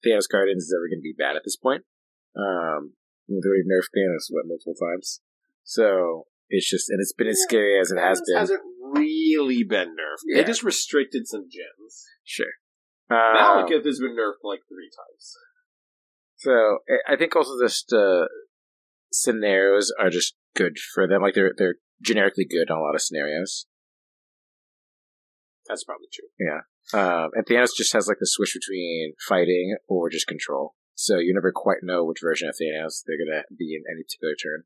Thanos Guardians is ever going to be bad at this point. Um, they've already nerfed Thanos what multiple times, so it's just, and it's been as scary as it has been.
Hasn't really been nerfed. Yeah. They just restricted some gems.
Sure.
Um, Malekith has been nerfed like three times.
So I think also just uh, scenarios are just good for them. Like they're they're generically good on a lot of scenarios.
That's probably true.
Yeah. Um, and Thanos just has like the switch between fighting or just control. So you never quite know which version of Thanos they're gonna be in any particular turn.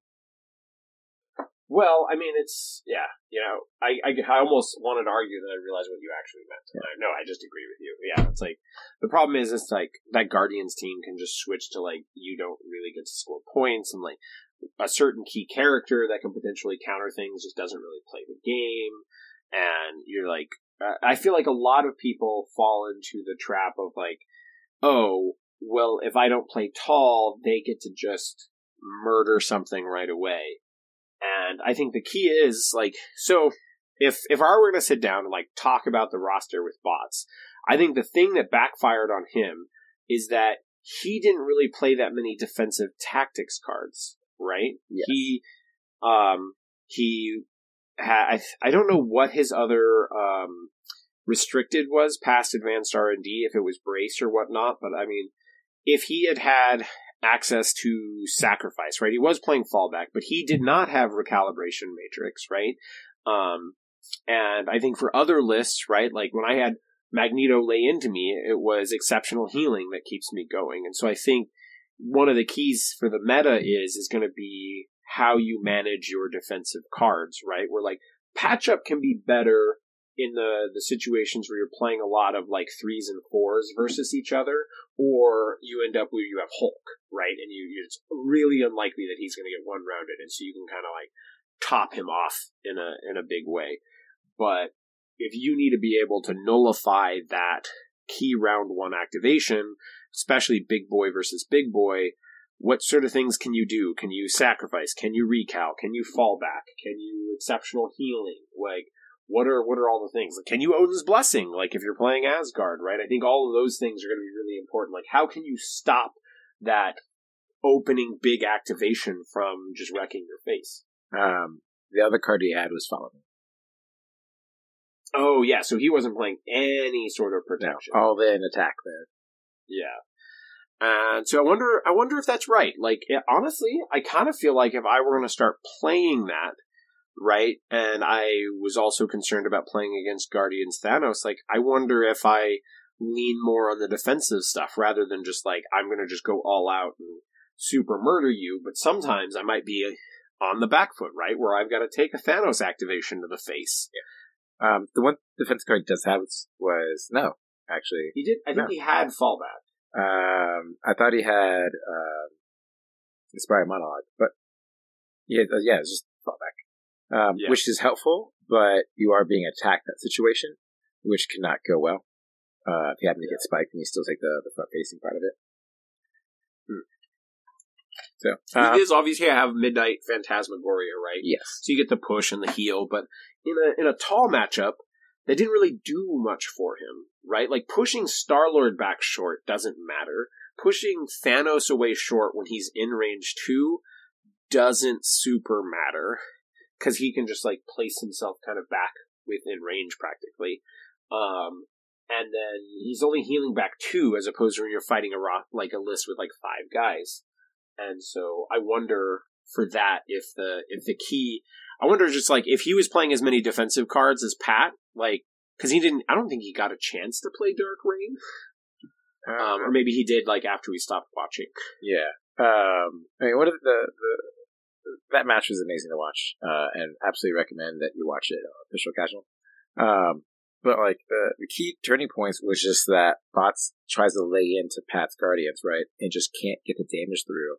Well, I mean, it's yeah, you know, I, I, I almost wanted to argue that I realized what you actually meant. Yeah. No, I just agree with you. Yeah, it's like the problem is it's like that Guardians team can just switch to like you don't really get to score points and like a certain key character that can potentially counter things just doesn't really play the game, and you're like, I feel like a lot of people fall into the trap of like, oh, well, if I don't play tall, they get to just murder something right away. And I think the key is like, so if if I were going to sit down and like talk about the roster with bots, I think the thing that backfired on him is that he didn't really play that many defensive tactics cards, right?
Yes.
He um he had I, I don't know what his other um restricted was past advanced R&D if it was brace or whatnot, but I mean if he had had access to sacrifice, right? He was playing fallback, but he did not have recalibration matrix, right? Um, and I think for other lists, right, like when I had Magneto lay into me, it was exceptional healing that keeps me going. And so I think one of the keys for the meta is is going to be how you manage your defensive cards, right? Where like patch up can be better in the the situations where you're playing a lot of like threes and fours versus each other, or you end up where you have Hulk, right? And you it's really unlikely that he's going to get one rounded, and so you can kind of like top him off in a in a big way. But if you need to be able to nullify that key round one activation, especially big boy versus big boy, what sort of things can you do? Can you sacrifice? Can you recal? Can you fall back? Can you exceptional healing? Like what are what are all the things? Like, can you Odin's blessing? Like if you're playing Asgard, right? I think all of those things are going to be really important. Like how can you stop that opening big activation from just wrecking your face?
Um, the other card he had was Follow Me.
Oh yeah, so he wasn't playing any sort of protection.
No, all in attack there.
Yeah. And so I wonder, I wonder if that's right. Like, it, honestly, I kind of feel like if I were going to start playing that, right? And I was also concerned about playing against Guardians Thanos. Like, I wonder if I lean more on the defensive stuff rather than just like, I'm going to just go all out and super murder you. But sometimes I might be on the back foot, right? Where I've got to take a Thanos activation to the face.
Yeah. Um, the one defense card he does have was, no, actually.
He did, I think
No.
he had fallback.
Um, I thought he had, um, Inspire Monologue, but yeah, yeah, it's just fallback. Um,
Yeah.
which is helpful, but you are being attacked in that situation, which cannot go well. Uh, if you happen to get spiked, and you still take the, the front facing part of it.
Hmm.
So, uh,
does obviously have Midnight Phantasmagoria, right?
yes.
So you get the push and the heal, but in a in a tall matchup, they didn't really do much for him, right? Like pushing Star Lord back short doesn't matter. Pushing Thanos away short when he's in range two doesn't super matter because he can just like place himself kind of back within range practically. Um, and then he's only healing back two as opposed to when you're fighting a rock like a list with like five guys. And so I wonder for that if the if the key I wonder just like if he was playing as many defensive cards as Pat, like because he didn't. I don't think he got a chance to play Dark Reign. um, or maybe he did like after we stopped watching.
Yeah. Um, I mean, what are the, the that match was amazing to watch, uh, and absolutely recommend that you watch it, uh, official casual. Um, but like the the key turning points was just that Bots tries to lay into Pat's Guardians, right, and just can't get the damage through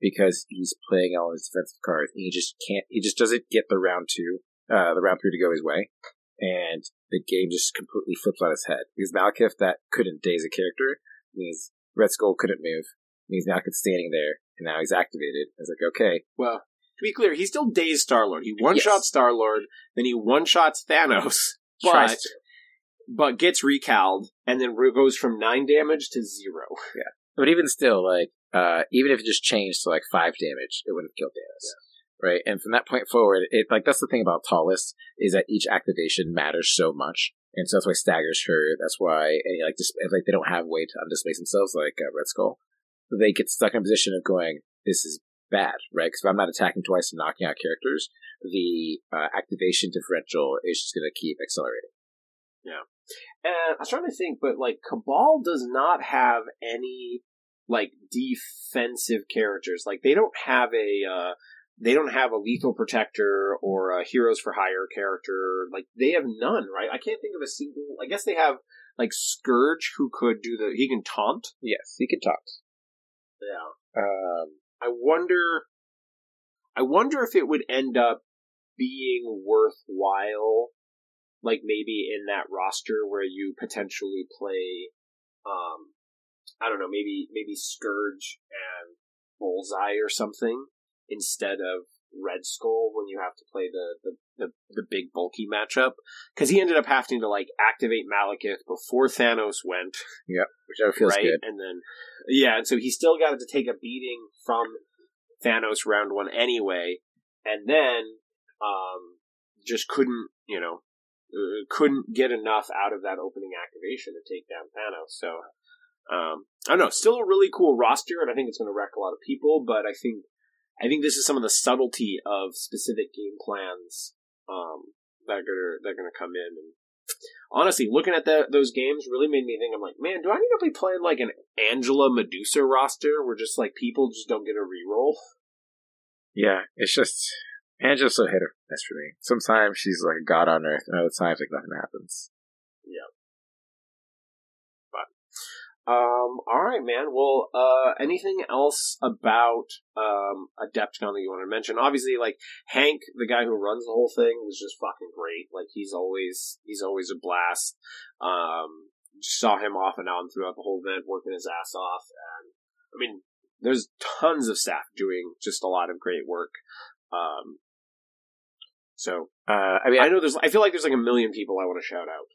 because he's playing all his defensive cards, and he just can't. He just doesn't get the round two, uh, the round three to go his way, and the game just completely flips on its head because Malekith that couldn't daze a character means Red Skull couldn't move means Malekith's standing there, and now he's activated. It's like, okay,
Well, to be clear, he still dazed Star Lord. He one
Yes.
Star Lord, then he one shots Thanos, but but gets recalled, and then goes from nine damage to zero.
Yeah, But even still, like, uh, even if it just changed to like five damage, it wouldn't have killed Thanos. Right? And from that point forward, it like that's the thing about Tallest is that each activation matters so much. And so that's why staggers her. That's why and, like if, like they don't have a way to undisplace themselves like uh, Red Skull. They get stuck in a position of going, this is bad, right? Because if I'm not attacking twice and knocking out characters, the uh, activation differential is just going to keep accelerating. Yeah.
And I was trying to think, but like Cabal does not have any like defensive characters. Like they don't have a uh they don't have a lethal protector or a heroes for hire character. Like they have none, right? I can't think of a single. I guess they have like Scourge who could do the he can taunt.
Yes, he can talk.
Yeah.
Um,
I wonder. I wonder if it would end up being worthwhile, like maybe in that roster where you potentially play, um, I don't know, maybe maybe Scourge and Bullseye or something instead of Red Skull when you have to play the the, the, the big bulky matchup because he ended up having to like activate Malekith before Thanos went.
Yep, which feels
right?
good.
And then yeah, and so he still got to take a beating from Thanos round one anyway, and then um, just couldn't you know uh, couldn't get enough out of that opening activation to take down Thanos. So um, I don't know, still a really cool roster, and I think it's going to wreck a lot of people. But I think I think this is some of the subtlety of specific game plans um, that are that are going to come in. And honestly, looking at the, those games really made me think. I'm like, man, do I need to be playing like an Angela Medusa roster where just like people just don't get a reroll?
Yeah, it's just Angela's so hit or miss for me. Sometimes she's like a god on earth, and other times like nothing happens.
Um, all right, man. Well, uh, anything else about um Adepticon that you want to mention? Obviously, like Hank, the guy who runs the whole thing, was just fucking great. Like he's always he's always a blast. Um, just saw him off and on throughout the whole event, working his ass off, and I mean, there's tons of staff doing just a lot of great work. Um, so
Uh, I mean,
I know there's I feel like there's like a million people I want to shout out.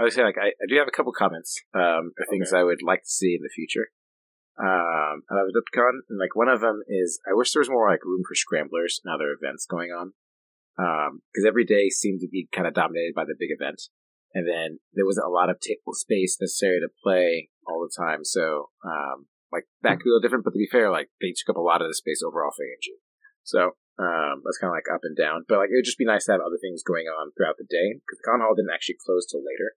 I would say like I, I do have a couple comments um, or things I would like to see in the future. Um, about Adepticon, and like one of them is I wish there was more like room for scramblers and other events going on. Because every day seemed to be kind of dominated by the big event, and then there wasn't a lot of table space necessary to play all the time. So um, like that could be a little different, but to be fair, like they took up a lot of the space overall for ANG. So um, that's kind of like up and down. But like it would just be nice to have other things going on throughout the day because the con hall didn't actually close till later.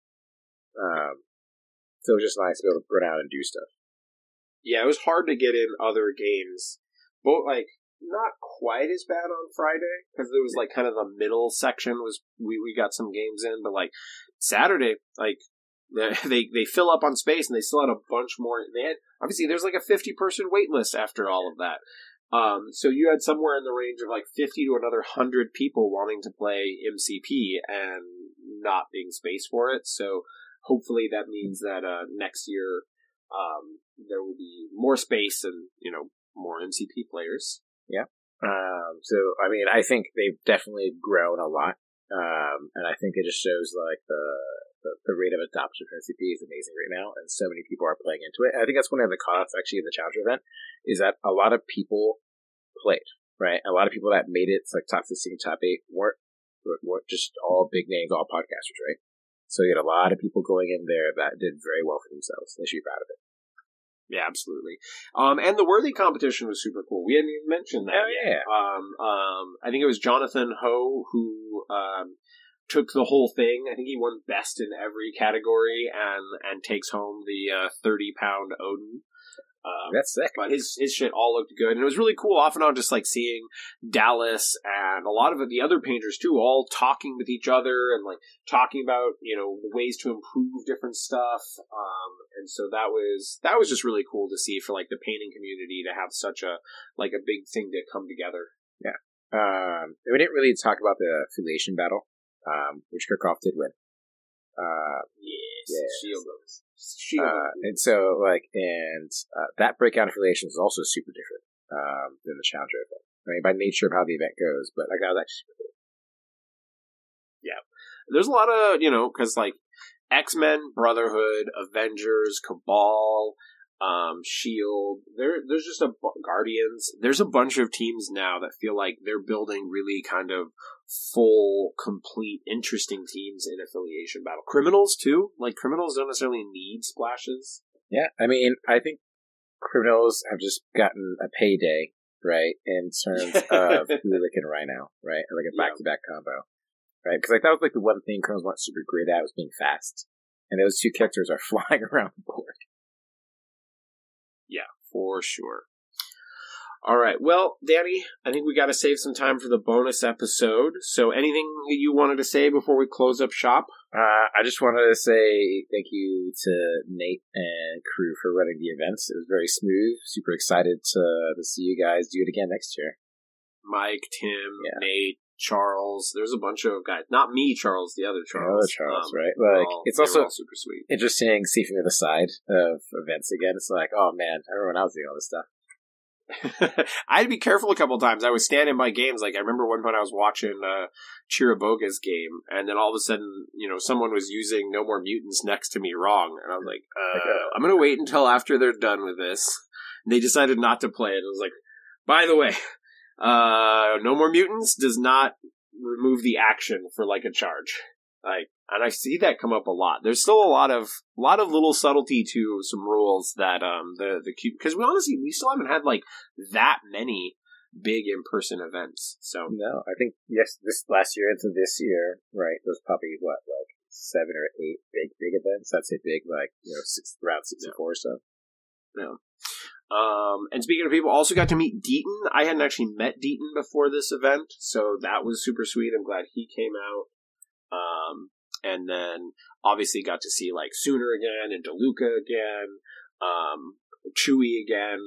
Um, so it was just nice to be able to run out and do stuff.
Yeah, it was hard to get in other games. Both like not quite as bad on Friday because there was like kind of the middle section was we we got some games in, but like Saturday, like they they fill up on space and they still had a bunch more. They had obviously there's like a fifty person wait list after all of that. Um, so you had somewhere in the range of like fifty to another hundred people wanting to play MCP and not being space for it. So hopefully that means that uh, next year um, there will be more space and you know more MCP players. Yeah.
Um, so I mean, I think they've definitely grown a lot, um, and I think it just shows like the, the the rate of adoption for MCP is amazing right now, and so many people are playing into it. And I think that's one of the cons actually of the Challenger event is that a lot of people played, right? A lot of people that made it to like top fifteen, top eight weren't weren't just all big names, all podcasters, right? So you had a lot of people going in there that did very well for themselves. They should be proud of it.
Yeah, absolutely. Um, and the worthy competition was super cool. We hadn't even mentioned that.
Oh yeah,
Um, um, I think it was Jonathan Ho who um, took the whole thing. I think he won best in every category and and takes home the uh, thirty pound Odin. Um,
that's sick.
but his his shit all looked good, and it was really cool. Off and on, just like seeing Dallas and a lot of the other painters too, all talking with each other and like talking about you know ways to improve different stuff. Um, and so that was that was just really cool to see for like the painting community to have such a like a big thing to come together. Yeah.
Um, we didn't really talk about the affiliation battle, um, which Kirkhoff did win. Uh,
Yes,
Yes.
shield.
Uh, and so like, and uh, that breakout of relations is also super different um, than the Challenger event. I mean, by nature of how the event goes, but like that was actually super cool.
Yeah, there's a lot of you know because like X Men, Brotherhood, Avengers, Cabal, um, Shield. There, there's just a bu- Guardians. There's a bunch of teams now that feel like they're building really kind of full, complete, interesting teams in affiliation battle. Criminals too. Like criminals don't necessarily need splashes.
Yeah, I mean, I think criminals have just gotten a payday, right, in terms of Ulik and Rhino, right, like a back-to-back combo, right? Because like that was like the one thing criminals weren't super great at was being fast, and those two characters are flying around the board.
Yeah, for sure. All right. Well, Danny, I think we got to save some time for the bonus episode. So, anything you wanted to say before we close up shop?
Uh, I just wanted to say thank you to Nate and crew for running the events. It was very smooth. Super excited to to see you guys do it again next year.
Mike, Tim,
Yeah.
Nate, Charles. There's a bunch of guys. Not me, Charles. The other
The
Charles.
other Charles,
Um,
right? Like
all-
it's also
super sweet.
interesting seeing from the other side of events again. It's like, oh man, everyone remember when I was doing all this stuff.
I had to be careful a couple times. I was standing by games. Like I remember one point I was watching uh, Chiraboga's game, and then all of a sudden, you know, someone was using "No More Mutants" next to me wrong, and I was like, uh,
uh,
"I'm gonna wait until after they're done with this." And they decided not to play it. I was like, by the way, uh, "No More Mutants" does not remove the action for like a charge. Like, and I see that come up a lot. There's still a lot of lot of little subtlety to some rules that um the the because we honestly we still haven't had like that many big in person events. So
No, I think yes, this last year into this year, right? There's probably what like seven or eight big big events. I'd say big, like you know, six around sixty four or so. No.
Um and speaking of people, also got to meet Deaton. I hadn't actually met Deaton before this event, so that was super sweet. I'm glad he came out. Um and then obviously got to see like Sooner again and DeLuca again, um Chewy again.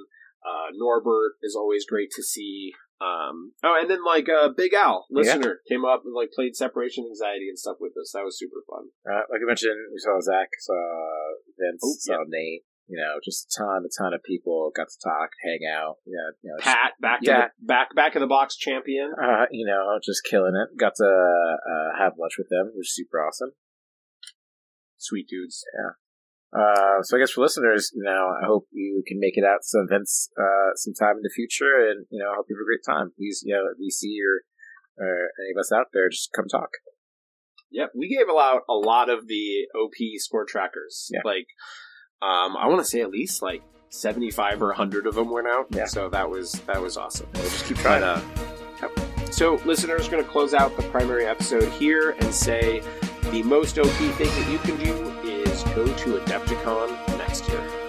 Uh, Norbert is always great to see. Um, oh, and then like uh, Big Al, listener, came up and like played Separation Anxiety and stuff with us. That was super fun.
Uh, like I mentioned, we saw Zach, saw Vince,
Oh,
saw Nate. You know, just a ton, a ton of people got to talk, hang out. Yeah, you know,
Pat, back to
Yeah.
the, back back of the box champion.
uh, you know, just killing it. Got to uh, have lunch with them, which is super awesome.
Sweet dudes. Yeah.
Uh, so I guess for listeners, you know, I hope you can make it out to some events uh, sometime in the future, and you know, I hope you have a great time. Please, you know, if you see or, or any of us out there, just come talk.
Yep, we gave out a lot of the OP score trackers.
Yeah.
Like, um, I want to say at least like seventy-five or hundred of them went out.
Yeah.
So that was that was awesome.
We'll just keep
But,
trying.
uh, yep. So, listeners, going to close out the primary episode here and say the most OP thing that you can do is go to Adepticon next year.